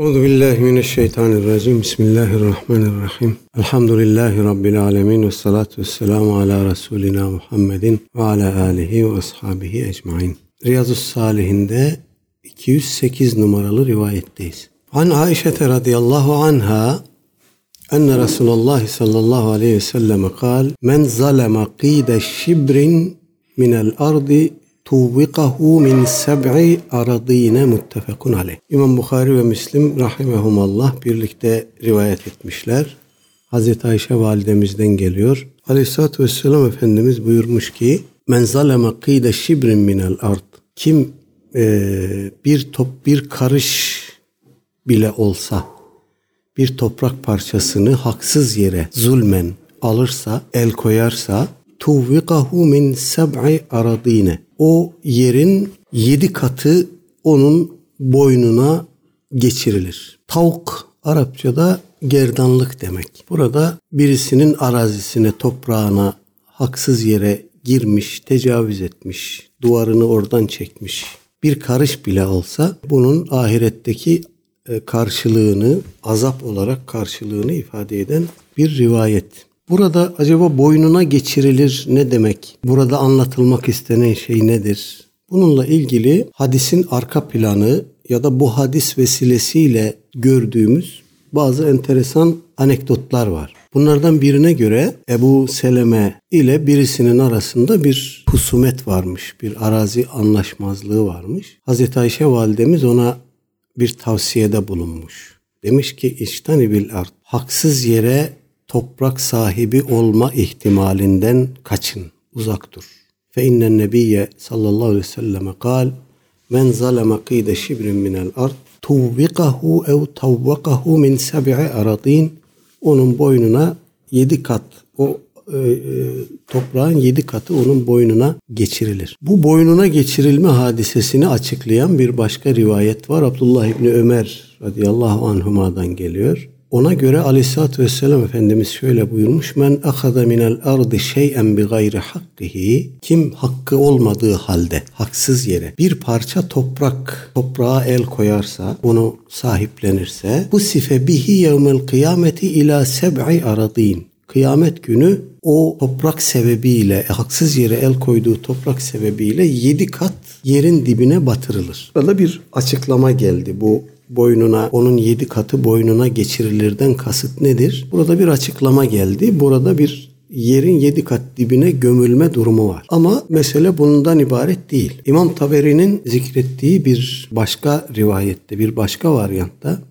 Euzu billahi mineşşeytanirracim. Bismillahirrahmanirrahim. Elhamdülillahi rabbil alamin ve salatu vesselamu ala resulina Muhammedin ve ala alihi ve ashabihi ecmaîn. Riyazus Salihinde 208 numaralı rivayetteyiz. An Aişe radıyallahu anha enne Resulullah sallallahu aleyhi ve sellem kal men zalema qide şibrin minel ardi tuvvikahu min seb'i aradine muttefekun aleyh. İmam Bukhari ve Müslim rahimehumallah birlikte rivayet etmişler. Hazreti Ayşe validemizden geliyor. Aleyhissalatü vesselam Efendimiz buyurmuş ki men zaleme qide şibrin minel ard. Kim e, bir top bir karış bile olsa bir toprak parçasını haksız yere zulmen alırsa, el koyarsa tuvvikahu min seb'i aradine. O yerin yedi katı onun boynuna geçirilir. Tavuk Arapçada gerdanlık demek. Burada birisinin arazisine, toprağına haksız yere girmiş, tecavüz etmiş, duvarını oradan çekmiş. Bir karış bile olsa bunun ahiretteki e, karşılığını, azap olarak karşılığını ifade eden bir rivayet. Burada acaba boynuna geçirilir ne demek? Burada anlatılmak istenen şey nedir? Bununla ilgili hadisin arka planı ya da bu hadis vesilesiyle gördüğümüz bazı enteresan anekdotlar var. Bunlardan birine göre Ebu Seleme ile birisinin arasında bir husumet varmış. Bir arazi anlaşmazlığı varmış. Hazreti Ayşe validemiz ona bir tavsiyede bulunmuş. Demiş ki iştani bil art. Haksız yere toprak sahibi olma ihtimalinden kaçın, uzak dur. Fe innen nebiyye sallallahu aleyhi ve selleme kal men zaleme qide şibrin minel ard tuvvikahu ev tavvakahu min seb'i aradin onun boynuna yedi kat o e, e, toprağın yedi katı onun boynuna geçirilir. Bu boynuna geçirilme hadisesini açıklayan bir başka rivayet var. Abdullah İbni Ömer radıyallahu anhuma'dan geliyor. Ona göre aleyhissalatü vesselam Efendimiz şöyle buyurmuş. Men akada minel ardı şeyen bi gayri hakkihi. Kim hakkı olmadığı halde haksız yere bir parça toprak toprağa el koyarsa onu sahiplenirse bu sife bihi yevmel kıyameti ila seb'i aradin. Kıyamet günü o toprak sebebiyle haksız yere el koyduğu toprak sebebiyle yedi kat yerin dibine batırılır. Burada bir açıklama geldi bu boynuna, onun yedi katı boynuna geçirilirden kasıt nedir? Burada bir açıklama geldi. Burada bir yerin yedi kat dibine gömülme durumu var. Ama mesele bundan ibaret değil. İmam Taberi'nin zikrettiği bir başka rivayette, bir başka varyantta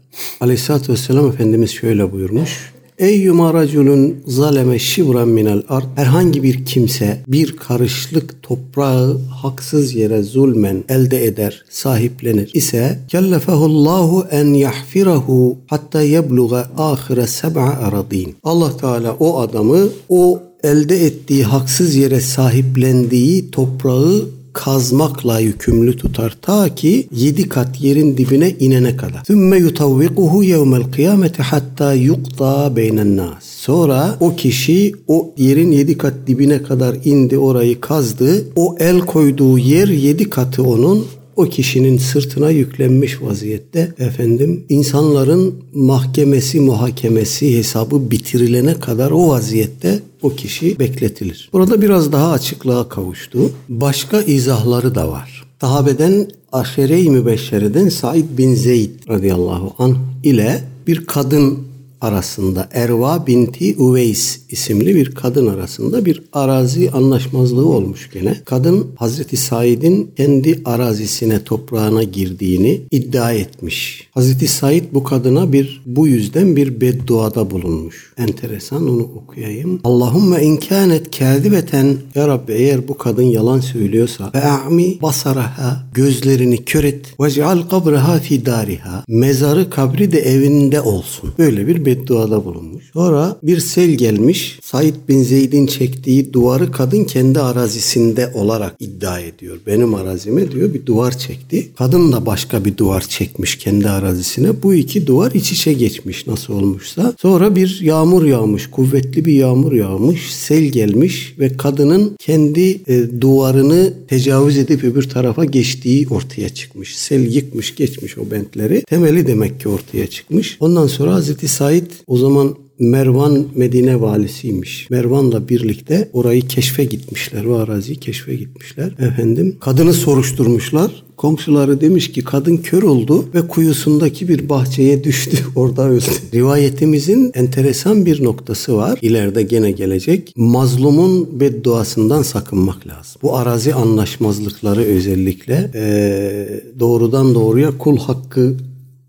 Aleyhisselatü Vesselam Efendimiz şöyle buyurmuş. Eyyuma raculun zaleme şibran minel ard herhangi bir kimse bir karışlık toprağı haksız yere zulmen elde eder, sahiplenir ise kellefehullahu en yahfirahu hatta yebluğa ahire seb'a aradin. Allah Teala o adamı o elde ettiği haksız yere sahiplendiği toprağı kazmakla yükümlü tutar ta ki yedi kat yerin dibine inene kadar. Sümme yutavvikuhu yevmel kıyameti hatta yukta beynen nas. Sonra o kişi o yerin yedi kat dibine kadar indi orayı kazdı. O el koyduğu yer yedi katı onun o kişinin sırtına yüklenmiş vaziyette efendim insanların mahkemesi muhakemesi hesabı bitirilene kadar o vaziyette o kişi bekletilir. Burada biraz daha açıklığa kavuştu. Başka izahları da var. Sahabeden Aşere-i Mübeşşere'den Said bin Zeyd radıyallahu anh ile bir kadın arasında Erva binti Uveys isimli bir kadın arasında bir arazi anlaşmazlığı olmuş gene. Kadın Hazreti Said'in kendi arazisine toprağına girdiğini iddia etmiş. Hazreti Said bu kadına bir bu yüzden bir bedduada bulunmuş. Enteresan onu okuyayım. Allahümme inkânet kâzibeten Ya Rabbi eğer bu kadın yalan söylüyorsa ve a'mi basaraha gözlerini kör et ve ceal kabraha fi dariha mezarı kabri de evinde olsun. Böyle bir bedduada bulunmuş. Sonra bir sel gelmiş. Said bin Zeyd'in çektiği duvarı kadın kendi arazisinde olarak iddia ediyor. Benim arazime diyor bir duvar çekti. Kadın da başka bir duvar çekmiş kendi arazisine. Bu iki duvar iç içe geçmiş nasıl olmuşsa. Sonra bir yağmur yağmış. Kuvvetli bir yağmur yağmış. Sel gelmiş ve kadının kendi e, duvarını tecavüz edip öbür tarafa geçtiği ortaya çıkmış. Sel yıkmış geçmiş o bentleri. Temeli demek ki ortaya çıkmış. Ondan sonra Hazreti Said o zaman Mervan Medine valisiymiş. Mervan'la birlikte orayı keşfe gitmişler. O araziyi keşfe gitmişler. Efendim kadını soruşturmuşlar. Komşuları demiş ki kadın kör oldu ve kuyusundaki bir bahçeye düştü. Orada öldü. Rivayetimizin enteresan bir noktası var. İleride gene gelecek. Mazlumun bedduasından sakınmak lazım. Bu arazi anlaşmazlıkları özellikle ee, doğrudan doğruya kul hakkı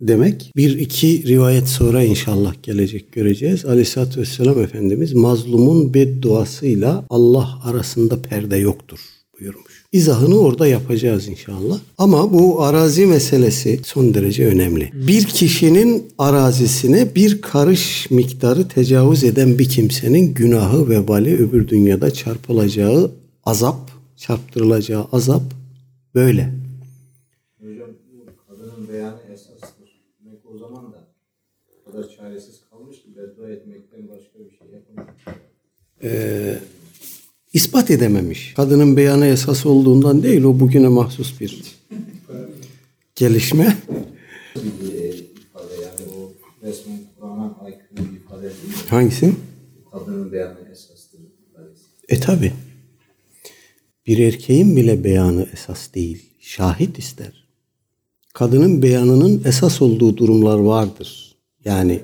demek. Bir iki rivayet sonra inşallah gelecek göreceğiz. Aleyhisselatü Vesselam Efendimiz mazlumun bedduasıyla Allah arasında perde yoktur buyurmuş. İzahını orada yapacağız inşallah. Ama bu arazi meselesi son derece önemli. Bir kişinin arazisine bir karış miktarı tecavüz eden bir kimsenin günahı vebali öbür dünyada çarpılacağı azap, çarptırılacağı azap böyle. Hocam bu kadının beyanı esastır. Demek o zaman da o kadar çaresiz kalmış ki beddua etmekten başka bir şey yapamıyor. ispat edememiş. Kadının beyanı esas olduğundan değil o bugüne mahsus bir gelişme. E? Hangisi? Kadının beyanı esastır. E tabi. Bir erkeğin bile beyanı esas değil. Şahit ister. Kadının beyanının esas olduğu durumlar vardır. Yani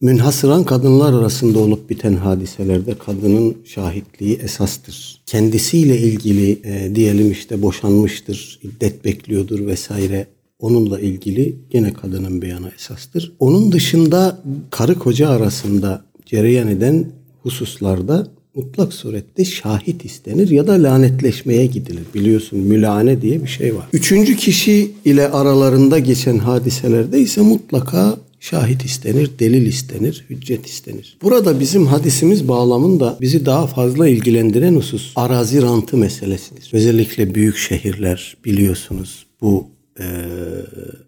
münhasıran kadınlar arasında olup biten hadiselerde kadının şahitliği esastır. Kendisiyle ilgili e, diyelim işte boşanmıştır, iddet bekliyordur vesaire. Onunla ilgili gene kadının beyanı esastır. Onun dışında karı koca arasında cereyan eden hususlarda mutlak surette şahit istenir ya da lanetleşmeye gidilir. Biliyorsun mülane diye bir şey var. Üçüncü kişi ile aralarında geçen hadiselerde ise mutlaka şahit istenir, delil istenir, hüccet istenir. Burada bizim hadisimiz bağlamında bizi daha fazla ilgilendiren husus arazi rantı meselesidir. Özellikle büyük şehirler biliyorsunuz bu e,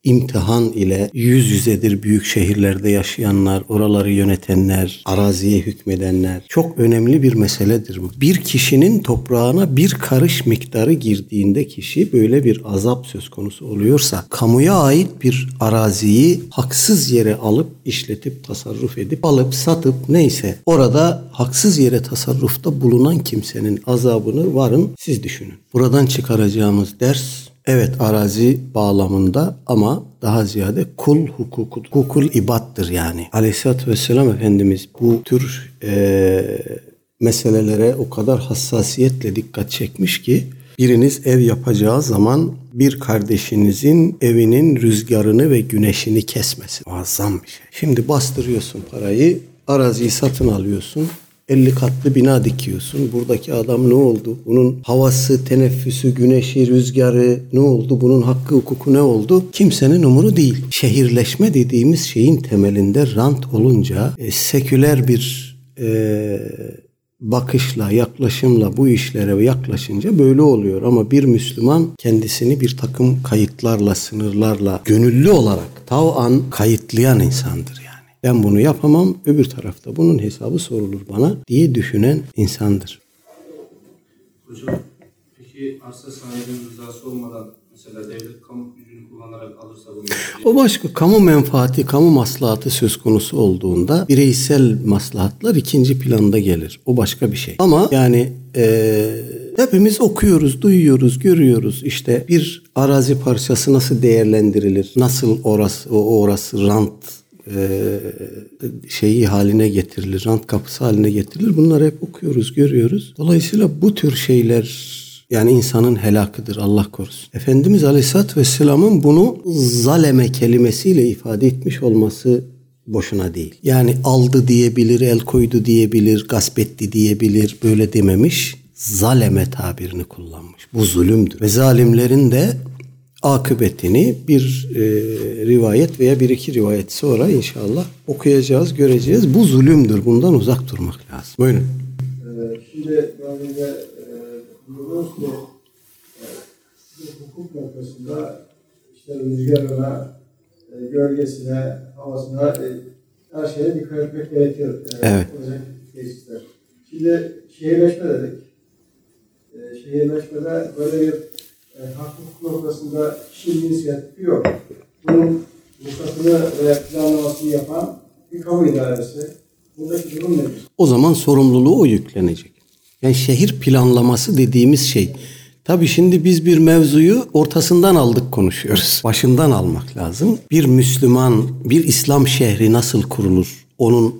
imtihan ile yüz yüzedir büyük şehirlerde yaşayanlar, oraları yönetenler, araziye hükmedenler. Çok önemli bir meseledir bu. Bir kişinin toprağına bir karış miktarı girdiğinde kişi böyle bir azap söz konusu oluyorsa, kamuya ait bir araziyi haksız yere alıp işletip tasarruf edip alıp satıp neyse orada haksız yere tasarrufta bulunan kimsenin azabını varın siz düşünün. Buradan çıkaracağımız ders Evet arazi bağlamında ama daha ziyade kul hukuku, hukukul ibattır yani. Aleyhisselatü Vesselam Efendimiz bu tür e, meselelere o kadar hassasiyetle dikkat çekmiş ki biriniz ev yapacağı zaman bir kardeşinizin evinin rüzgarını ve güneşini kesmesin. Muazzam bir şey. Şimdi bastırıyorsun parayı, araziyi satın alıyorsun. 50 katlı bina dikiyorsun. Buradaki adam ne oldu? Bunun havası, teneffüsü, güneşi, rüzgarı ne oldu? Bunun hakkı, hukuku ne oldu? Kimsenin umuru değil. Şehirleşme dediğimiz şeyin temelinde rant olunca e, seküler bir e, bakışla, yaklaşımla bu işlere yaklaşınca böyle oluyor. Ama bir Müslüman kendisini bir takım kayıtlarla, sınırlarla, gönüllü olarak tavan kayıtlayan insandır. Ben bunu yapamam, öbür tarafta bunun hesabı sorulur bana diye düşünen insandır. Hocam peki arsa sahibinin rızası olmadan mesela devlet kamu gücünü kullanarak alırsa bunu O başka kamu menfaati, kamu maslahatı söz konusu olduğunda bireysel maslahatlar ikinci planda gelir. O başka bir şey. Ama yani e, hepimiz okuyoruz, duyuyoruz, görüyoruz. İşte bir arazi parçası nasıl değerlendirilir? Nasıl orası, o orası rant şeyi haline getirilir, rant kapısı haline getirilir. Bunları hep okuyoruz, görüyoruz. Dolayısıyla bu tür şeyler yani insanın helakıdır Allah korusun. Efendimiz Aleyhisselatü Vesselam'ın bunu zaleme kelimesiyle ifade etmiş olması boşuna değil. Yani aldı diyebilir, el koydu diyebilir, gasp etti diyebilir böyle dememiş. Zaleme tabirini kullanmış. Bu zulümdür. Ve zalimlerin de akıbetini bir e, rivayet veya bir iki rivayet sonra inşallah okuyacağız, göreceğiz. Bu zulümdür. Bundan uzak durmak lazım. Buyurun. Ee, Şimdi ben de e, buyuruyoruz ki e, hukuk noktasında işte rüzgarına, e, gölgesine, havasına e, her şeye dikkat etmek gerekiyor. E, Evet. Olacak tesisler. Şimdi şehirleşme dedik. E, şehirleşmede böyle bir e, hak hukuk noktasında kişinin inisiyatifi yok. Bunun ruhsatını ve planlamasını yapan bir kamu idaresi. Buradaki durum nedir? O zaman sorumluluğu o yüklenecek. Yani şehir planlaması dediğimiz şey. Tabii şimdi biz bir mevzuyu ortasından aldık konuşuyoruz. Başından almak lazım. Bir Müslüman, bir İslam şehri nasıl kurulur? Onun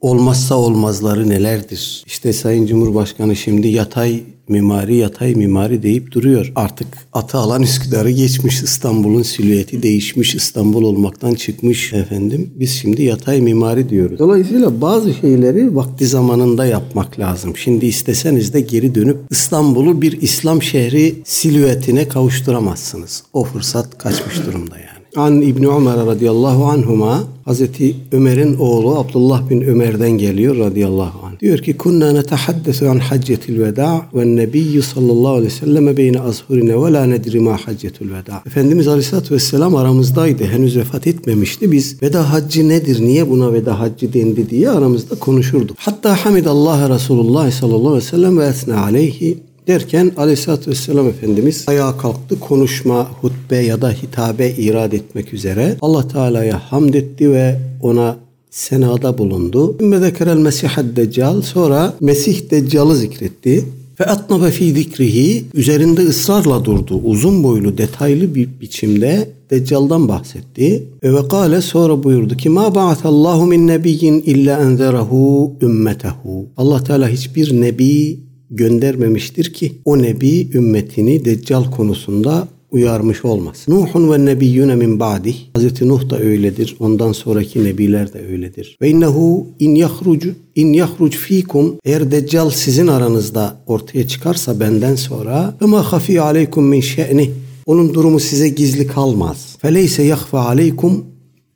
olmazsa olmazları nelerdir? İşte Sayın Cumhurbaşkanı şimdi yatay mimari yatay mimari deyip duruyor. Artık atı alan Üsküdar'ı geçmiş İstanbul'un silüeti değişmiş İstanbul olmaktan çıkmış efendim. Biz şimdi yatay mimari diyoruz. Dolayısıyla bazı şeyleri vakti zamanında yapmak lazım. Şimdi isteseniz de geri dönüp İstanbul'u bir İslam şehri silüetine kavuşturamazsınız. O fırsat kaçmış durumda yani. An İbni Ömer radıyallahu anhuma Hazreti Ömer'in oğlu Abdullah bin Ömer'den geliyor radıyallahu anh. Diyor ki kunna netahaddesu an haccetil veda ve nebiyyü sallallahu aleyhi ve selleme beyne azhurine ve la nedri ma haccetul veda. Efendimiz aleyhissalatü vesselam aramızdaydı. Henüz vefat etmemişti. Biz veda haccı nedir? Niye buna veda haccı dendi diye aramızda konuşurduk. Hatta hamidallah Resulullah sallallahu aleyhi ve sellem ve esna aleyhi Derken aleyhissalatü vesselam Efendimiz ayağa kalktı konuşma, hutbe ya da hitabe irad etmek üzere. Allah Teala'ya hamd etti ve ona senada bulundu. Ümme zekerel mesihad deccal sonra Mesih Deccal'ı zikretti. Ve atnabe fi zikrihi üzerinde ısrarla durdu. Uzun boylu detaylı bir biçimde Deccal'dan bahsetti. Ve kale sonra buyurdu ki ma ba'atallahu min nebiyyin illa enzerahu ümmetehu. Allah Teala hiçbir nebi göndermemiştir ki o nebi ümmetini deccal konusunda uyarmış olmaz. Nuhun ve nebiyyune min ba'dih. Hazreti Nuh da öyledir. Ondan sonraki nebiler de öyledir. Ve innehu in yahrucu in yahruc fikum eğer deccal sizin aranızda ortaya çıkarsa benden sonra ve ma hafi aleykum min şe'nih onun durumu size gizli kalmaz. Feleyse yahfa aleykum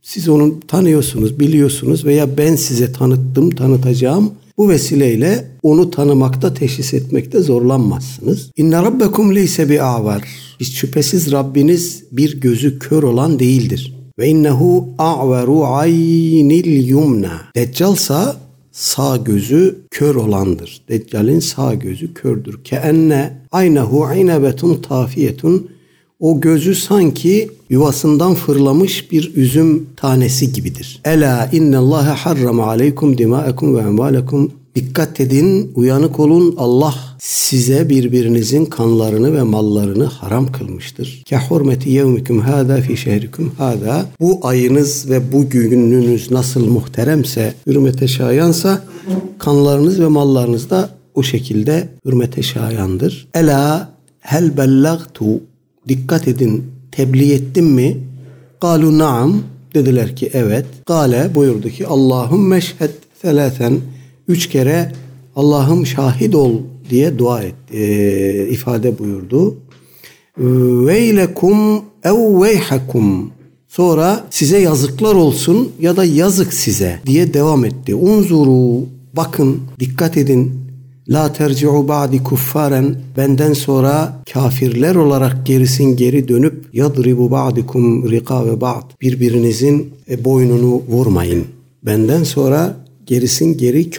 siz onu tanıyorsunuz, biliyorsunuz veya ben size tanıttım, tanıtacağım. Bu vesileyle onu tanımakta, teşhis etmekte zorlanmazsınız. İnne rabbekum leyse bi avar. Hiç şüphesiz Rabbiniz bir gözü kör olan değildir. Ve innehu a'veru aynil yumna. Deccalsa sağ gözü kör olandır. Deccal'in sağ gözü kördür. Ke enne aynehu inebetun tafiyetun. O gözü sanki yuvasından fırlamış bir üzüm tanesi gibidir. Ela innallâhe harrama aleykum dimâekum ve emvâlekum. Dikkat edin, uyanık olun. Allah size birbirinizin kanlarını ve mallarını haram kılmıştır. Ke hurmeti yevmikum hâdâ fi şehrikum hâdâ. Bu ayınız ve bu gününüz nasıl muhteremse, hürmete şayansa kanlarınız ve mallarınız da o şekilde hürmete şayandır. Ela hel bellagtu dikkat edin tebliğ ettim mi? Galu naam dediler ki evet. Gale buyurdu ki Allahum meşhed selâsen üç kere Allah'ım şahit ol diye dua et e, ifade buyurdu. Veylekum ev veyhakum sonra size yazıklar olsun ya da yazık size diye devam etti. Unzuru bakın dikkat edin La terci'u ba'di kuffaren benden sonra kafirler olarak gerisin geri dönüp yadribu ba'dikum rikabe ba'd birbirinizin e, boynunu vurmayın. Benden sonra gerisin geri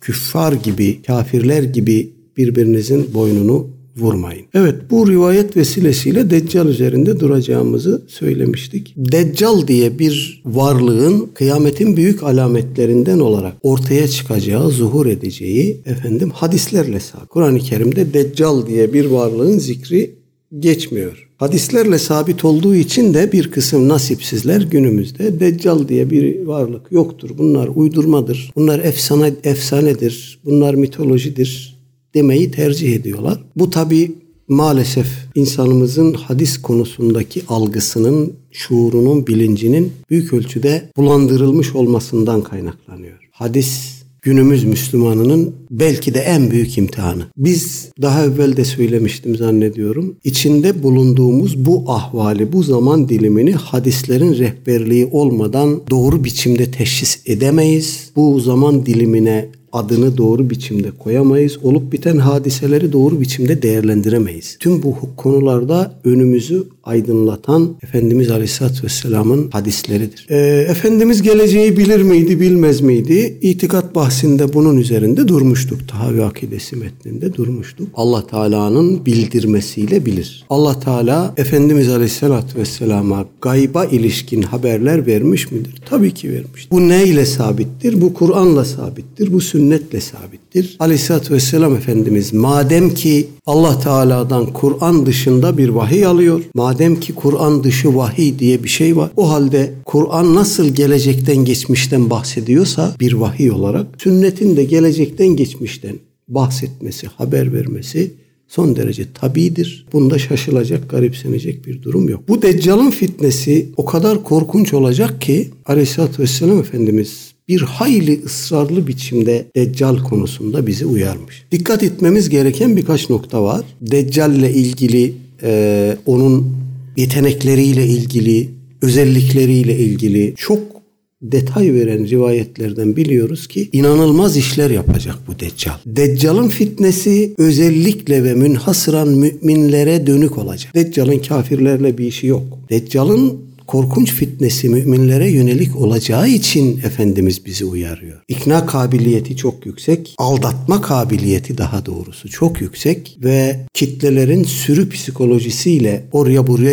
küffar gibi, kafirler gibi birbirinizin boynunu vurmayın. Evet bu rivayet vesilesiyle Deccal üzerinde duracağımızı söylemiştik. Deccal diye bir varlığın kıyametin büyük alametlerinden olarak ortaya çıkacağı, zuhur edeceği efendim hadislerle sabit. Kur'an-ı Kerim'de Deccal diye bir varlığın zikri geçmiyor. Hadislerle sabit olduğu için de bir kısım nasipsizler günümüzde Deccal diye bir varlık yoktur. Bunlar uydurmadır. Bunlar efsane efsanedir. Bunlar mitolojidir demeyi tercih ediyorlar. Bu tabi maalesef insanımızın hadis konusundaki algısının, şuurunun, bilincinin büyük ölçüde bulandırılmış olmasından kaynaklanıyor. Hadis günümüz Müslümanının belki de en büyük imtihanı. Biz daha evvel de söylemiştim zannediyorum. İçinde bulunduğumuz bu ahvali, bu zaman dilimini hadislerin rehberliği olmadan doğru biçimde teşhis edemeyiz. Bu zaman dilimine adını doğru biçimde koyamayız. Olup biten hadiseleri doğru biçimde değerlendiremeyiz. Tüm bu konularda önümüzü aydınlatan Efendimiz Aleyhisselatü Vesselam'ın hadisleridir. Ee, Efendimiz geleceği bilir miydi, bilmez miydi? İtikat bahsinde bunun üzerinde durmuştuk. Tahavi akidesi metninde durmuştuk. Allah Teala'nın bildirmesiyle bilir. Allah Teala Efendimiz Aleyhisselatü Vesselam'a gayba ilişkin haberler vermiş midir? Tabii ki vermiş. Bu neyle sabittir? Bu Kur'an'la sabittir. Bu sünnetle sabittir. Aleyhisselatü Vesselam Efendimiz madem ki Allah Teala'dan Kur'an dışında bir vahiy alıyor. Madem ki Kur'an dışı vahiy diye bir şey var. O halde Kur'an nasıl gelecekten geçmişten bahsediyorsa bir vahiy olarak sünnetin de gelecekten geçmişten bahsetmesi, haber vermesi son derece tabidir. Bunda şaşılacak, garipsenecek bir durum yok. Bu Deccal'ın fitnesi o kadar korkunç olacak ki Aleyhisselatü Vesselam Efendimiz bir hayli ısrarlı biçimde Deccal konusunda bizi uyarmış. Dikkat etmemiz gereken birkaç nokta var. Deccal ile ilgili, e, onun yetenekleriyle ilgili, özellikleriyle ilgili çok detay veren rivayetlerden biliyoruz ki inanılmaz işler yapacak bu Deccal. Deccal'ın fitnesi özellikle ve münhasıran müminlere dönük olacak. Deccal'ın kafirlerle bir işi yok. Deccal'ın korkunç fitnesi müminlere yönelik olacağı için Efendimiz bizi uyarıyor. İkna kabiliyeti çok yüksek, aldatma kabiliyeti daha doğrusu çok yüksek ve kitlelerin sürü psikolojisiyle oraya buraya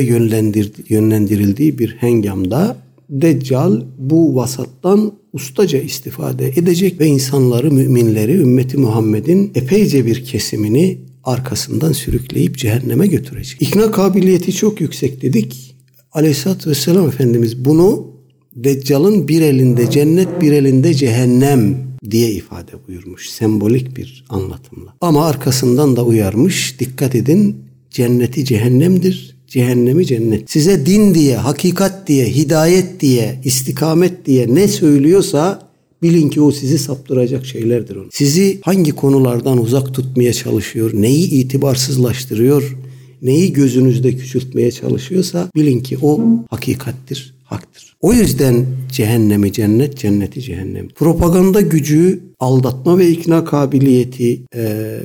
yönlendirildiği bir hengamda Deccal bu vasattan ustaca istifade edecek ve insanları, müminleri, ümmeti Muhammed'in epeyce bir kesimini arkasından sürükleyip cehenneme götürecek. İkna kabiliyeti çok yüksek dedik. Aleyhisselatü Vesselam Efendimiz bunu Deccal'ın bir elinde cennet bir elinde cehennem diye ifade buyurmuş. Sembolik bir anlatımla. Ama arkasından da uyarmış. Dikkat edin cenneti cehennemdir. Cehennemi cennet. Size din diye, hakikat diye, hidayet diye, istikamet diye ne söylüyorsa bilin ki o sizi saptıracak şeylerdir onu. Sizi hangi konulardan uzak tutmaya çalışıyor, neyi itibarsızlaştırıyor, neyi gözünüzde küçültmeye çalışıyorsa bilin ki o hakikattir, haktır. O yüzden cehennemi cennet, cenneti cehennem. Propaganda gücü, aldatma ve ikna kabiliyeti ee,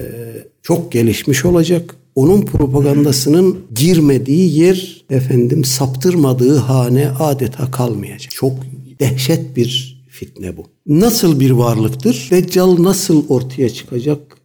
çok gelişmiş olacak. Onun propagandasının girmediği yer efendim saptırmadığı hane adeta kalmayacak. Çok dehşet bir fitne bu. Nasıl bir varlıktır? Deccal nasıl ortaya çıkacak?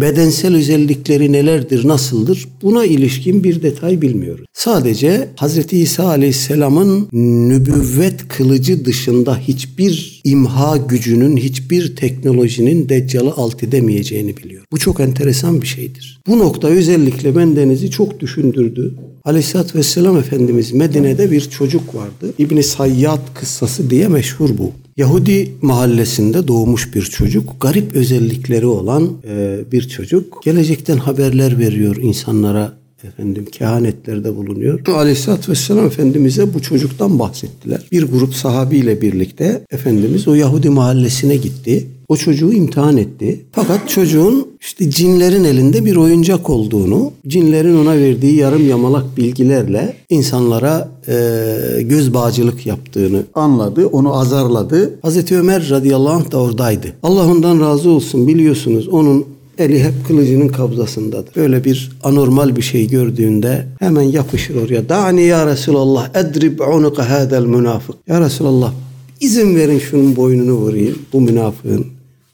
Bedensel özellikleri nelerdir, nasıldır? Buna ilişkin bir detay bilmiyoruz. Sadece Hz. İsa Aleyhisselam'ın nübüvvet kılıcı dışında hiçbir imha gücünün, hiçbir teknolojinin Deccal'ı alt edemeyeceğini biliyor. Bu çok enteresan bir şeydir. Bu nokta özellikle bendenizi çok düşündürdü. Aleyhisselatü Vesselam Efendimiz Medine'de bir çocuk vardı. İbni Sayyad kıssası diye meşhur bu. Yahudi mahallesinde doğmuş bir çocuk, garip özellikleri olan e, bir çocuk. Gelecekten haberler veriyor insanlara efendim kehanetlerde bulunuyor. Aleyhisselatü Vesselam Efendimiz'e bu çocuktan bahsettiler. Bir grup sahabiyle birlikte Efendimiz o Yahudi mahallesine gitti. O çocuğu imtihan etti. Fakat çocuğun işte cinlerin elinde bir oyuncak olduğunu, cinlerin ona verdiği yarım yamalak bilgilerle insanlara e, göz bağcılık yaptığını anladı. Onu azarladı. Hazreti Ömer radıyallahu anh da oradaydı. Allah ondan razı olsun biliyorsunuz onun eli hep kılıcının kabzasındadır. Böyle bir anormal bir şey gördüğünde hemen yapışır oraya. Dani ya Resulallah edrib unuka hadel münafık. Ya Resulallah izin verin şunun boynunu vurayım. Bu münafığın,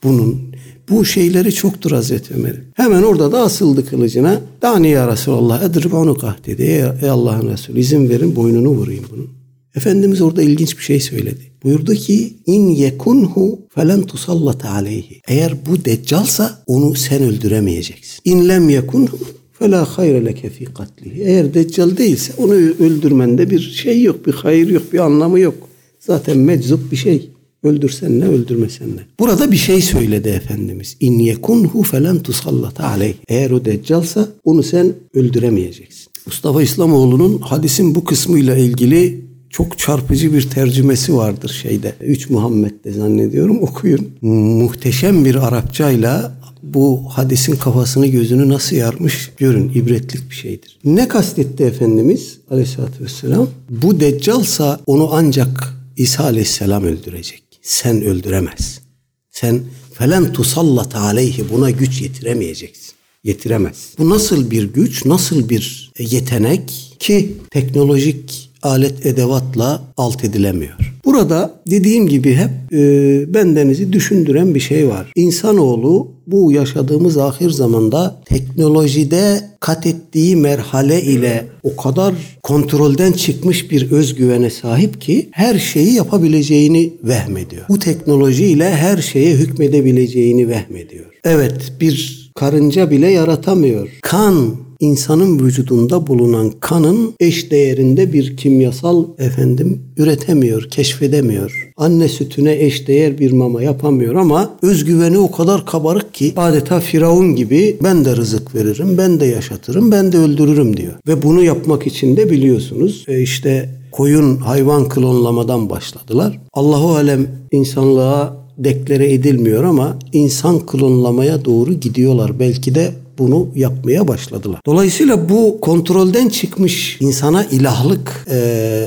bunun. Bu şeyleri çoktur Hazreti Ömer'in. Hemen orada da asıldı kılıcına. Dani ya Resulallah edrib unuka dedi. Ey, Allah'ın Resulü izin verin boynunu vurayım bunun. Efendimiz orada ilginç bir şey söyledi. Buyurdu ki in yekunhu felen tusallat aleyhi. Eğer bu deccalsa onu sen öldüremeyeceksin. İn lem yekunhu fela hayre leke fi katlihi. Eğer deccal değilse onu öldürmende bir şey yok, bir hayır yok, bir anlamı yok. Zaten meczup bir şey. Öldürsen ne, öldürmesen ne. Burada bir şey söyledi Efendimiz. İn yekunhu felen tusallat aleyh. Eğer o deccalsa onu sen öldüremeyeceksin. Mustafa İslamoğlu'nun hadisin bu kısmıyla ilgili çok çarpıcı bir tercümesi vardır şeyde. Üç Muhammed'de zannediyorum okuyun. Muhteşem bir Arapçayla bu hadisin kafasını gözünü nasıl yarmış görün ibretlik bir şeydir. Ne kastetti Efendimiz aleyhissalatü vesselam? Bu deccalsa onu ancak İsa aleyhisselam öldürecek. Sen öldüremez. Sen felen tusallat aleyhi buna güç yetiremeyeceksin. Yetiremez. Bu nasıl bir güç, nasıl bir yetenek ki teknolojik alet edevatla alt edilemiyor. Burada dediğim gibi hep e, bendenizi düşündüren bir şey var. İnsanoğlu bu yaşadığımız ahir zamanda teknolojide kat ettiği merhale ile o kadar kontrolden çıkmış bir özgüvene sahip ki her şeyi yapabileceğini vehmediyor. Bu teknolojiyle her şeye hükmedebileceğini vehmediyor. Evet bir karınca bile yaratamıyor. Kan insanın vücudunda bulunan kanın eş değerinde bir kimyasal efendim üretemiyor, keşfedemiyor. Anne sütüne eş değer bir mama yapamıyor ama özgüveni o kadar kabarık ki adeta Firavun gibi ben de rızık veririm, ben de yaşatırım, ben de öldürürüm diyor. Ve bunu yapmak için de biliyorsunuz e işte koyun hayvan klonlamadan başladılar. Allahu alem insanlığa deklare edilmiyor ama insan klonlamaya doğru gidiyorlar. Belki de bunu yapmaya başladılar. Dolayısıyla bu kontrolden çıkmış insana ilahlık e,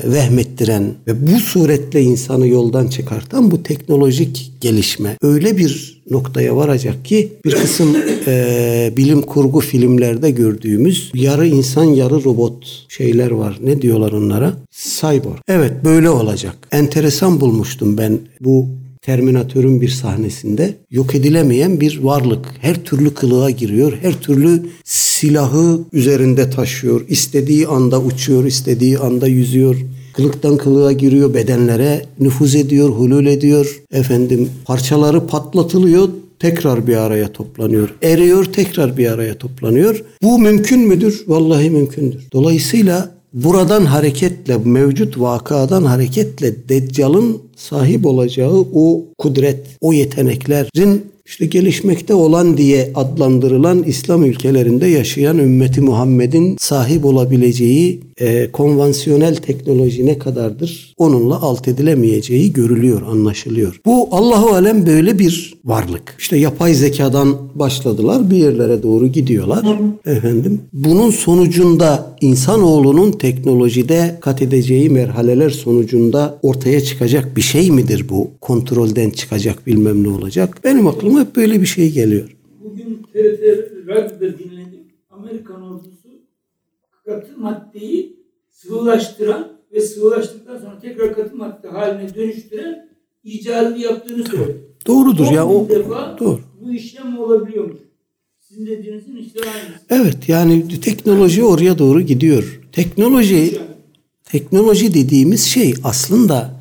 vehmettiren ve bu suretle insanı yoldan çıkartan bu teknolojik gelişme öyle bir noktaya varacak ki bir kısım e, bilim kurgu filmlerde gördüğümüz yarı insan yarı robot şeyler var. Ne diyorlar onlara? Cyborg. Evet böyle olacak. Enteresan bulmuştum ben bu Terminatör'ün bir sahnesinde yok edilemeyen bir varlık. Her türlü kılığa giriyor, her türlü silahı üzerinde taşıyor. İstediği anda uçuyor, istediği anda yüzüyor. Kılıktan kılığa giriyor, bedenlere nüfuz ediyor, hulul ediyor. Efendim parçaları patlatılıyor, tekrar bir araya toplanıyor. Eriyor, tekrar bir araya toplanıyor. Bu mümkün müdür? Vallahi mümkündür. Dolayısıyla buradan hareketle, mevcut vakadan hareketle Deccal'ın sahip olacağı o kudret, o yeteneklerin işte gelişmekte olan diye adlandırılan İslam ülkelerinde yaşayan ümmeti Muhammed'in sahip olabileceği e, konvansiyonel teknoloji ne kadardır onunla alt edilemeyeceği görülüyor, anlaşılıyor. Bu Allahu alem böyle bir varlık. İşte yapay zekadan başladılar bir yerlere doğru gidiyorlar. Efendim bunun sonucunda insanoğlunun teknolojide kat edeceği merhaleler sonucunda ortaya çıkacak bir şey midir bu? Kontrolden çıkacak bilmem ne olacak. Benim aklıma hep böyle bir şey geliyor. Bugün TRT Radyo'da dinledim. Amerikan ordusu katı maddeyi sıvılaştıran ve sıvılaştıktan sonra tekrar katı madde haline dönüştüren icadını yaptığını söyledi. Doğrudur ya o defa doğru. bu işlem olabiliyormuş. Sizin dediğinizin işte aynısı. Evet yani teknoloji oraya doğru gidiyor. Teknoloji teknoloji dediğimiz şey aslında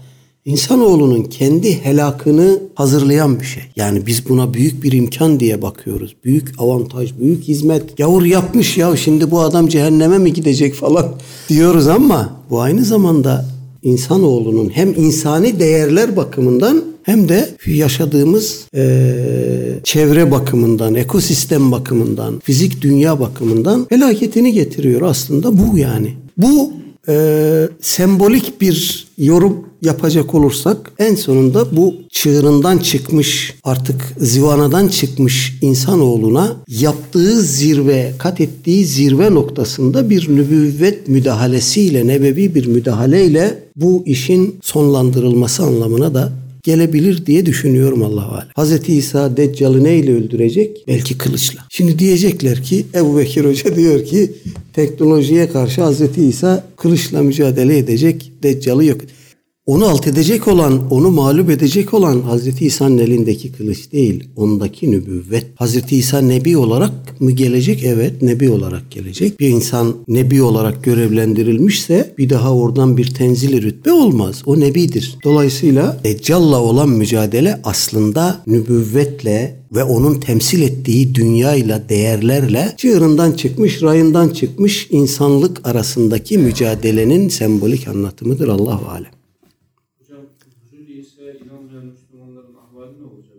insanoğlunun kendi helakını hazırlayan bir şey. Yani biz buna büyük bir imkan diye bakıyoruz. Büyük avantaj, büyük hizmet. Yavur yapmış ya şimdi bu adam cehenneme mi gidecek falan diyoruz ama bu aynı zamanda insanoğlunun hem insani değerler bakımından hem de yaşadığımız e, çevre bakımından, ekosistem bakımından, fizik dünya bakımından felaketini getiriyor aslında bu yani. Bu e, sembolik bir yorum yapacak olursak en sonunda bu çığırından çıkmış artık zivanadan çıkmış insanoğluna yaptığı zirve kat ettiği zirve noktasında bir nübüvvet müdahalesiyle nebevi bir müdahaleyle bu işin sonlandırılması anlamına da gelebilir diye düşünüyorum Allah alem. Hazreti İsa Deccal'ı neyle öldürecek? Belki kılıçla. Şimdi diyecekler ki Ebu Bekir Hoca diyor ki teknolojiye karşı Hazreti İsa kılıçla mücadele edecek. Deccal'ı yok. Onu alt edecek olan, onu mağlup edecek olan Hazreti İsa'nın elindeki kılıç değil, ondaki nübüvvet. Hazreti İsa nebi olarak mı gelecek? Evet, nebi olarak gelecek. Bir insan nebi olarak görevlendirilmişse bir daha oradan bir tenzili rütbe olmaz. O nebidir. Dolayısıyla Deccal'la olan mücadele aslında nübüvvetle ve onun temsil ettiği dünyayla, değerlerle çığırından çıkmış, rayından çıkmış insanlık arasındaki mücadelenin sembolik anlatımıdır Allah alem. Hocam Huzur İsa'ya inanmayan Müslümanların ahvali ne olacak?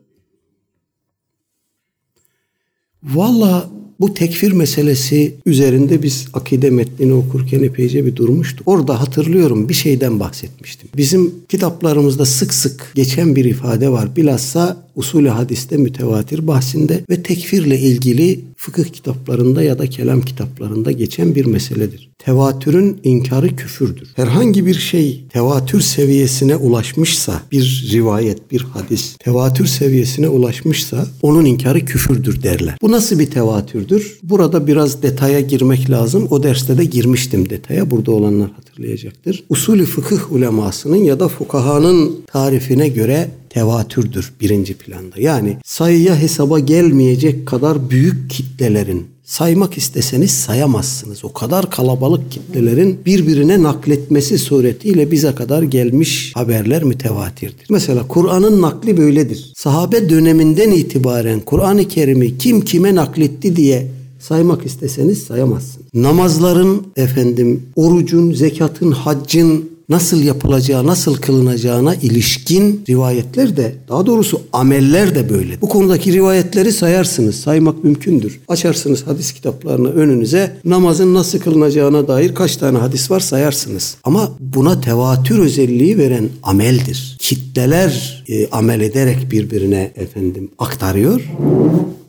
Valla bu tekfir meselesi üzerinde biz akide metnini okurken epeyce bir durmuştuk. Orada hatırlıyorum bir şeyden bahsetmiştim. Bizim kitaplarımızda sık sık geçen bir ifade var. Bilhassa usulü hadiste mütevatir bahsinde ve tekfirle ilgili fıkıh kitaplarında ya da kelam kitaplarında geçen bir meseledir. Tevatürün inkarı küfürdür. Herhangi bir şey tevatür seviyesine ulaşmışsa bir rivayet, bir hadis tevatür seviyesine ulaşmışsa onun inkarı küfürdür derler. Bu nasıl bir tevatürdür? Burada biraz detaya girmek lazım. O derste de girmiştim detaya. Burada olanlar hatırlayacaktır. Usulü fıkıh ulemasının ya da fukahanın tarifine göre tevatürdür birinci planda. Yani sayıya hesaba gelmeyecek kadar büyük kitlelerin saymak isteseniz sayamazsınız. O kadar kalabalık kitlelerin birbirine nakletmesi suretiyle bize kadar gelmiş haberler mütevatirdir. Mesela Kur'an'ın nakli böyledir. Sahabe döneminden itibaren Kur'an-ı Kerim'i kim kime nakletti diye saymak isteseniz sayamazsınız. Namazların efendim, orucun, zekatın, haccın, nasıl yapılacağı, nasıl kılınacağına ilişkin rivayetler de daha doğrusu ameller de böyle. Bu konudaki rivayetleri sayarsınız. Saymak mümkündür. Açarsınız hadis kitaplarını önünüze. Namazın nasıl kılınacağına dair kaç tane hadis var sayarsınız. Ama buna tevatür özelliği veren ameldir. Kitleler e, amel ederek birbirine efendim aktarıyor.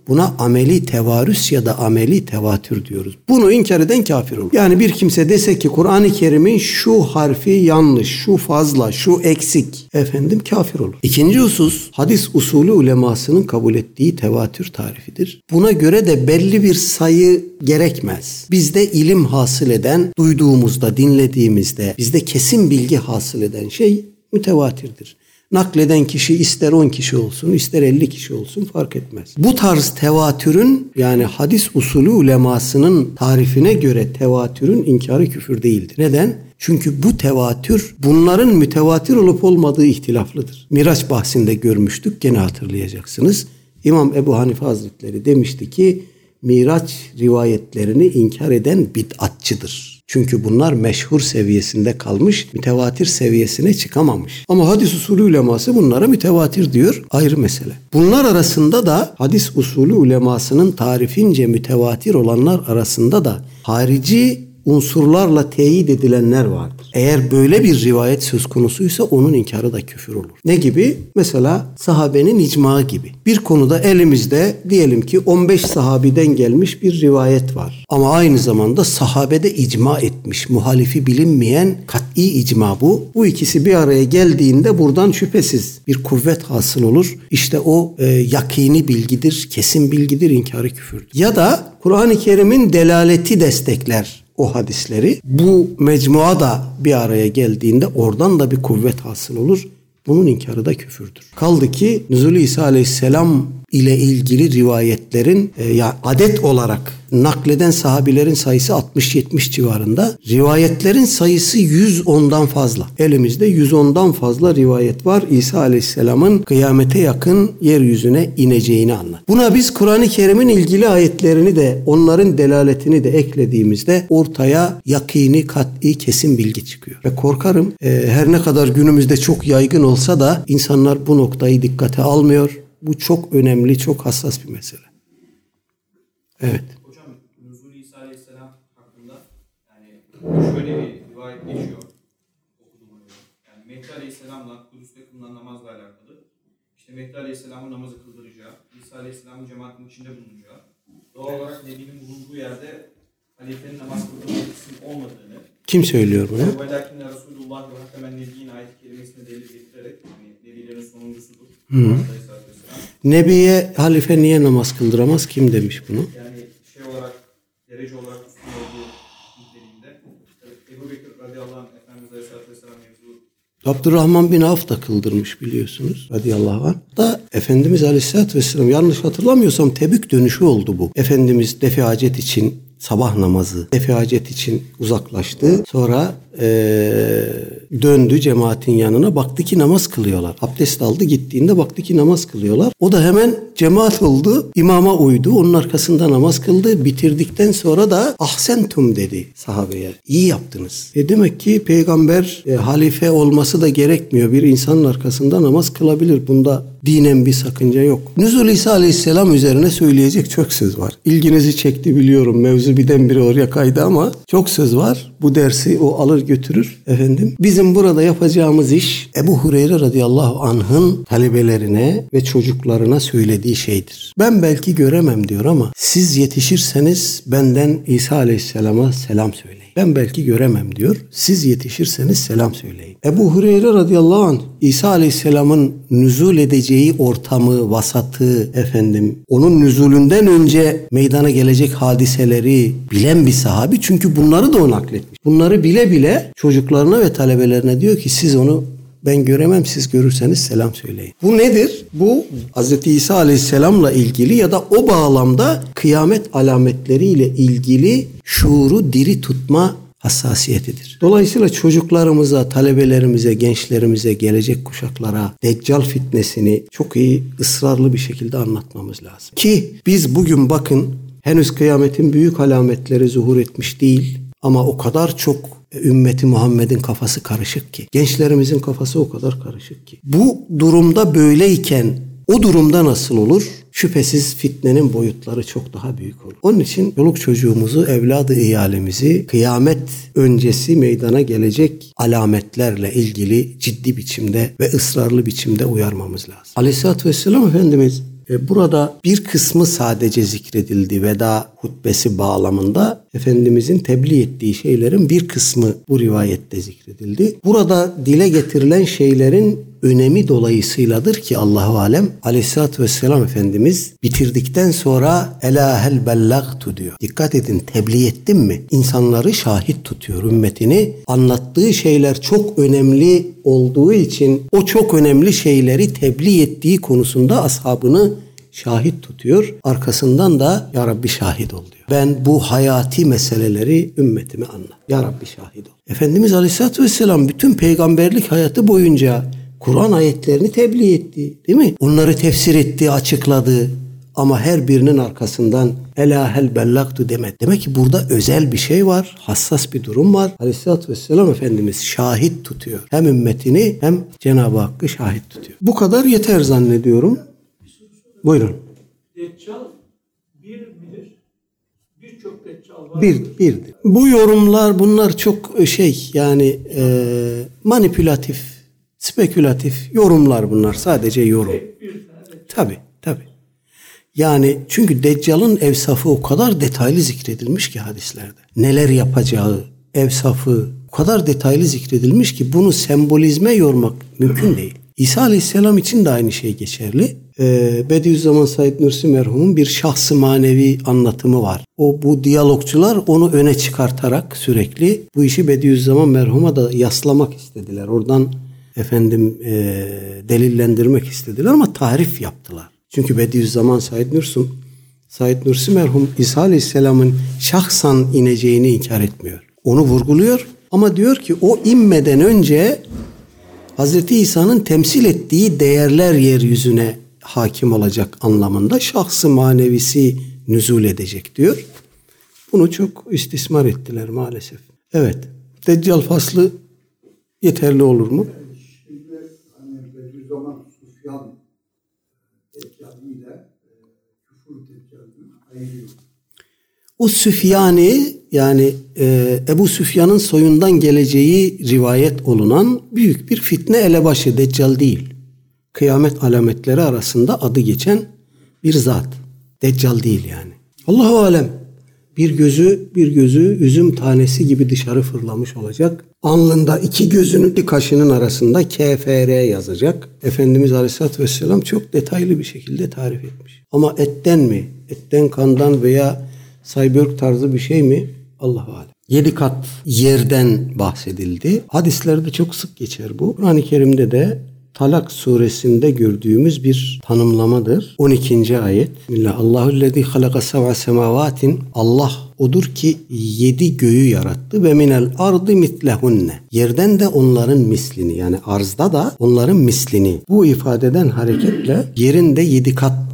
Buna ameli tevarüs ya da ameli tevatür diyoruz. Bunu inkar eden kafir olur. Yani bir kimse dese ki Kur'an-ı Kerim'in şu harfi yanlış, şu fazla, şu eksik efendim kafir olur. İkinci husus hadis usulü ulemasının kabul ettiği tevatür tarifidir. Buna göre de belli bir sayı gerekmez. Bizde ilim hasıl eden, duyduğumuzda, dinlediğimizde bizde kesin bilgi hasıl eden şey mütevatirdir. Nakleden kişi ister 10 kişi olsun ister 50 kişi olsun fark etmez. Bu tarz tevatürün yani hadis usulü ulemasının tarifine göre tevatürün inkarı küfür değildir. Neden? Çünkü bu tevatür bunların mütevatir olup olmadığı ihtilaflıdır. Miraç bahsinde görmüştük gene hatırlayacaksınız. İmam Ebu Hanife Hazretleri demişti ki Miraç rivayetlerini inkar eden bid'atçıdır. Çünkü bunlar meşhur seviyesinde kalmış, mütevatir seviyesine çıkamamış. Ama hadis usulü uleması bunlara mütevatir diyor, ayrı mesele. Bunlar arasında da hadis usulü ulemasının tarifince mütevatir olanlar arasında da harici unsurlarla teyit edilenler vardır. Eğer böyle bir rivayet söz konusuysa onun inkarı da küfür olur. Ne gibi? Mesela sahabenin icma gibi. Bir konuda elimizde diyelim ki 15 sahabiden gelmiş bir rivayet var. Ama aynı zamanda sahabede icma etmiş. Muhalifi bilinmeyen kat'i icma bu. Bu ikisi bir araya geldiğinde buradan şüphesiz bir kuvvet hasıl olur. İşte o e, yakini bilgidir, kesin bilgidir, inkarı küfürdür. Ya da Kur'an-ı Kerim'in delaleti destekler o hadisleri. Bu mecmua da bir araya geldiğinde oradan da bir kuvvet hasıl olur. Bunun inkarı da küfürdür. Kaldı ki Nüzul İsa Aleyhisselam ile ilgili rivayetlerin e, ya adet olarak nakleden sahabilerin sayısı 60-70 civarında. Rivayetlerin sayısı 110'dan fazla. Elimizde 110'dan fazla rivayet var. İsa Aleyhisselam'ın kıyamete yakın yeryüzüne ineceğini anlat. Buna biz Kur'an-ı Kerim'in ilgili ayetlerini de onların delaletini de eklediğimizde ortaya yakini, kat'i, kesin bilgi çıkıyor. Ve korkarım e, her ne kadar günümüzde çok yaygın olsa da insanlar bu noktayı dikkate almıyor. Bu çok önemli, çok hassas bir mesele. Evet. Hocam Nuzul İsa Aleyhisselam hakkında yani şöyle bir rivayet geçiyor. Okudum onu. Yani Mehdi Aleyhisselam'la Kudüs'te kılınan namazla alakalı. İşte Mehdi Aleyhisselam'ın namazı kıldıracağı, İsa Aleyhisselam'ın cemaatin içinde bulunacağı, doğal olarak Nebi'nin bulunduğu yerde halifenin namaz kıldırma olmadığını, kim söylüyor bunu? Velakin Resulullah ve hatemen nebiyin ayet kelimesine delil getirerek hani nebilerin sonuncusudur. Hı. Nebiye halife niye namaz kıldıramaz? Kim demiş bunu? yani şey olarak derece olarak üstün olduğu niteliğinde tabii Ebu Bekir radıyallahu anh Efendimiz Aleyhisselatü Vesselam mevzu Abdurrahman bin Avf da kıldırmış biliyorsunuz radıyallahu anh. Da Efendimiz Aleyhisselatü Vesselam yanlış hatırlamıyorsam Tebük dönüşü oldu bu. Efendimiz defi hacet için sabah namazı defi hacet için uzaklaştı. Sonra eee, döndü cemaatin yanına baktı ki namaz kılıyorlar. Abdest aldı gittiğinde baktı ki namaz kılıyorlar. O da hemen cemaat oldu. imama uydu. Onun arkasında namaz kıldı. Bitirdikten sonra da ahsentum dedi sahabeye. İyi yaptınız. E demek ki peygamber e, halife olması da gerekmiyor. Bir insanın arkasında namaz kılabilir. Bunda Dinen bir sakınca yok. Nüzul İsa Aleyhisselam üzerine söyleyecek çok söz var. İlginizi çekti biliyorum. Mevzu birdenbire oraya kaydı ama çok söz var. Bu dersi o alır götürür efendim. Bizim burada yapacağımız iş Ebu Hureyre radıyallahu anh'ın talebelerine ve çocuklarına söylediği şeydir. Ben belki göremem diyor ama siz yetişirseniz benden İsa Aleyhisselam'a selam söyleyin. Ben belki göremem diyor. Siz yetişirseniz selam söyleyin. Ebu Hureyre radıyallahu anh İsa Aleyhisselam'ın nüzul edeceği ortamı, vasatı efendim onun nüzulünden önce meydana gelecek hadiseleri bilen bir sahabi. Çünkü bunları da o nakletmiş. Bunları bile bile çocuklarına ve talebelerine diyor ki siz onu ben göremem siz görürseniz selam söyleyin. Bu nedir? Bu Hz. İsa Aleyhisselam'la ilgili ya da o bağlamda kıyamet alametleriyle ilgili şuuru diri tutma hassasiyetidir. Dolayısıyla çocuklarımıza, talebelerimize, gençlerimize, gelecek kuşaklara Deccal fitnesini çok iyi, ısrarlı bir şekilde anlatmamız lazım. Ki biz bugün bakın henüz kıyametin büyük alametleri zuhur etmiş değil ama o kadar çok ümmeti Muhammed'in kafası karışık ki. Gençlerimizin kafası o kadar karışık ki. Bu durumda böyleyken o durumda nasıl olur? Şüphesiz fitnenin boyutları çok daha büyük olur. Onun için çoluk çocuğumuzu, evladı iyalemizi kıyamet öncesi meydana gelecek alametlerle ilgili ciddi biçimde ve ısrarlı biçimde uyarmamız lazım. Aleyhisselatü Vesselam Efendimiz e, Burada bir kısmı sadece zikredildi veda hutbesi bağlamında Efendimizin tebliğ ettiği şeylerin bir kısmı bu rivayette zikredildi. Burada dile getirilen şeylerin önemi dolayısıyladır ki Allahu alem Aleyhisselatü Vesselam Efendimiz bitirdikten sonra ela hel bellagtu diyor. Dikkat edin tebliğ ettim mi? İnsanları şahit tutuyor ümmetini. Anlattığı şeyler çok önemli olduğu için o çok önemli şeyleri tebliğ ettiği konusunda ashabını şahit tutuyor. Arkasından da Ya Rabbi şahit ol diyor. Ben bu hayati meseleleri ümmetime anlat. Ya Rabbi şahit ol. Efendimiz Aleyhisselatü Vesselam bütün peygamberlik hayatı boyunca Kur'an ayetlerini tebliğ etti. Değil mi? Onları tefsir etti, açıkladı. Ama her birinin arkasından ela hel bellaktu demedi. Demek ki burada özel bir şey var. Hassas bir durum var. Aleyhisselatü Vesselam Efendimiz şahit tutuyor. Hem ümmetini hem Cenab-ı Hakk'ı şahit tutuyor. Bu kadar yeter zannediyorum. Buyurun. Deccal bir midir? Birçok deccal var. Bir, bir. Bu yorumlar bunlar çok şey yani e, manipülatif, spekülatif yorumlar bunlar. Sadece yorum. Tabi tabi. Yani çünkü Deccal'ın evsafı o kadar detaylı zikredilmiş ki hadislerde. Neler yapacağı, evsafı o kadar detaylı zikredilmiş ki bunu sembolizme yormak mümkün değil. İsa Aleyhisselam için de aynı şey geçerli. Ee, Bediüzzaman Said Nursi merhumun bir şahsı manevi anlatımı var. O bu diyalogçular onu öne çıkartarak sürekli bu işi Bediüzzaman merhuma da yaslamak istediler. Oradan efendim e, delillendirmek istediler ama tarif yaptılar. Çünkü Bediüzzaman Said Nursi Said Nursi merhum İsa Aleyhisselam'ın şahsan ineceğini inkar etmiyor. Onu vurguluyor ama diyor ki o inmeden önce Hazreti İsa'nın temsil ettiği değerler yeryüzüne hakim olacak anlamında şahsı manevisi nüzul edecek diyor. Bunu çok istismar ettiler maalesef. Evet. Deccal faslı yeterli olur mu? O Süfyani yani e, Ebu Süfyan'ın soyundan geleceği rivayet olunan büyük bir fitne elebaşı Deccal değil. Kıyamet alametleri arasında adı geçen bir zat. Deccal değil yani. Allahu alem bir gözü bir gözü üzüm tanesi gibi dışarı fırlamış olacak. Alnında iki gözünün kaşının arasında KFR yazacak. Efendimiz Aleyhisselatü Vesselam çok detaylı bir şekilde tarif etmiş. Ama etten mi, etten kandan veya Cyborg tarzı bir şey mi? Allahu alem. Yedi kat yerden bahsedildi. Hadislerde çok sık geçer bu. Kur'an-ı Kerim'de de Talak suresinde gördüğümüz bir tanımlamadır. 12. ayet. Bismillah. Allahüllezî halaka sev'a semavatin. Allah odur ki yedi göğü yarattı ve minel ardı mitlehunne. Yerden de onların mislini yani arzda da onların mislini. Bu ifadeden hareketle yerin de yedi kat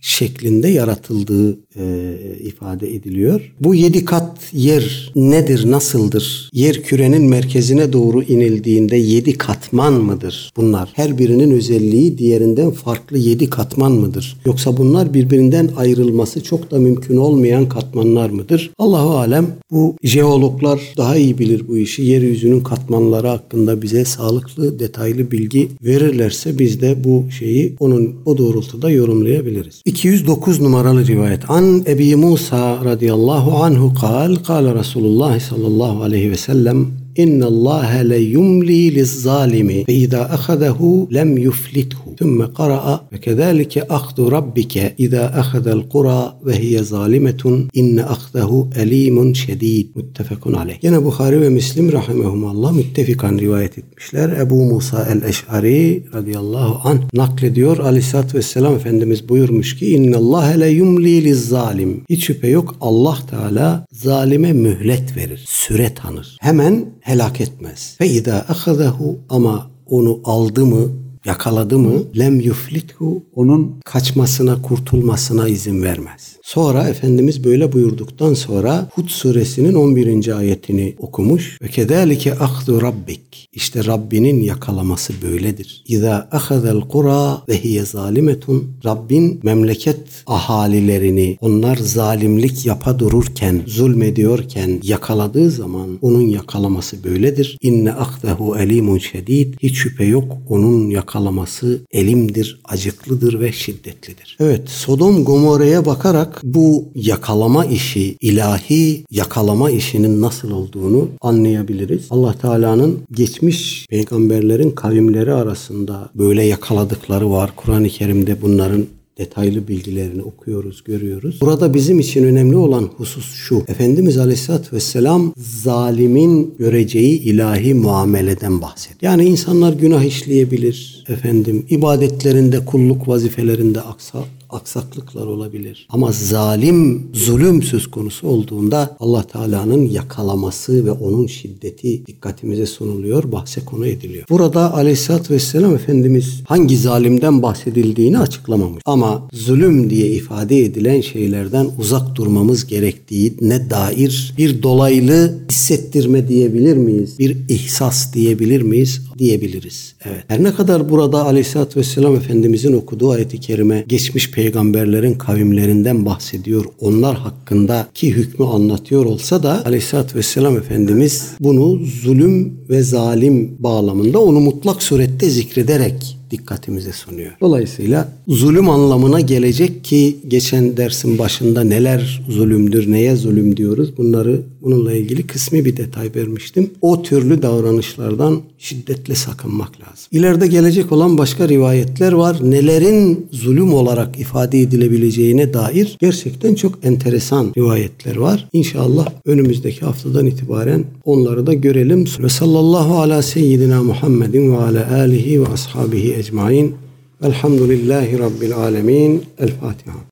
şeklinde yaratıldığı e, ifade ediliyor. Bu yedi kat yer nedir, nasıldır? Yer kürenin merkezine doğru inildiğinde yedi katman mıdır bunlar? Her birinin özelliği diğerinden farklı yedi katman mıdır? Yoksa bunlar birbirinden ayrılması çok da mümkün olmayan katmanlar mıdır? Allahu alem bu jeologlar daha iyi bilir bu işi. Yeryüzünün katmanları hakkında bize sağlıklı, detaylı bilgi verirlerse biz de bu şeyi onun o doğrultuda yorumlayabiliriz. 209 numaralı rivayet. An Ebi Musa radıyallahu anhu kal, kal Resulullah sallallahu aleyhi ve sellem İnna Allah le yumli lizzalimi ve izâ ahadehu lem yuflithu. Thumma qara'a ve kezalike ahdu rabbike izâ ahadel kura ve hiye zalimetun inne ahdehu elimun şedid. Muttefekun aleyh. Yine Bukhari ve Müslim rahimehumallah müttefikan rivayet etmişler. Ebu Musa el-Eş'ari radıyallahu an naklediyor. Aleyhisselatü Vesselam Efendimiz buyurmuş ki inna Allah le yumli lizzalim. Hiç şüphe yok Allah Teala zalime mühlet verir. Süre tanır. Hemen helak etmez. Ve idâ ahazahu ama onu aldı mı yakaladı mı lem yuflithu onun kaçmasına kurtulmasına izin vermez. Sonra Efendimiz böyle buyurduktan sonra Hud suresinin 11. ayetini okumuş. Ve kedalike ahzu rabbik. İşte Rabbinin yakalaması böyledir. İza ahazel kura ve hiye zalimetun. Rabbin memleket ahalilerini onlar zalimlik yapa dururken, zulmediyorken yakaladığı zaman onun yakalaması böyledir. İnne ahzehu elimun şedid. Hiç şüphe yok onun yakalaması elimdir, acıklıdır ve şiddetlidir. Evet Sodom Gomorre'ye bakarak bu yakalama işi, ilahi yakalama işinin nasıl olduğunu anlayabiliriz. Allah Teala'nın geçmiş peygamberlerin kavimleri arasında böyle yakaladıkları var. Kur'an-ı Kerim'de bunların detaylı bilgilerini okuyoruz, görüyoruz. Burada bizim için önemli olan husus şu. Efendimiz Aleyhisselatü Vesselam zalimin göreceği ilahi muameleden bahsediyor. Yani insanlar günah işleyebilir. Efendim ibadetlerinde, kulluk vazifelerinde aksa, aksaklıklar olabilir. Ama zalim, zulüm söz konusu olduğunda Allah Teala'nın yakalaması ve onun şiddeti dikkatimize sunuluyor, bahse konu ediliyor. Burada Aleyhisselatü Vesselam Efendimiz hangi zalimden bahsedildiğini açıklamamış. Ama zulüm diye ifade edilen şeylerden uzak durmamız gerektiğine dair bir dolaylı hissettirme diyebilir miyiz? Bir ihsas diyebilir miyiz? Diyebiliriz. Evet. Her ne kadar burada Aleyhisselatü Vesselam Efendimizin okuduğu ayeti kerime geçmiş peygamberlerin kavimlerinden bahsediyor. Onlar hakkındaki hükmü anlatıyor olsa da Aleyhisselatü Vesselam Efendimiz bunu zulüm ve zalim bağlamında onu mutlak surette zikrederek dikkatimize sunuyor. Dolayısıyla zulüm anlamına gelecek ki geçen dersin başında neler zulümdür, neye zulüm diyoruz bunları bununla ilgili kısmi bir detay vermiştim. O türlü davranışlardan şiddetle sakınmak lazım. İleride gelecek olan başka rivayetler var. Nelerin zulüm olarak ifade edilebileceğine dair gerçekten çok enteresan rivayetler var. İnşallah önümüzdeki haftadan itibaren onları da görelim. Ve sallallahu ala seyyidina Muhammedin ve ala alihi ve ashabihi ecmain. Velhamdülillahi Rabbil alemin. El Fatiha.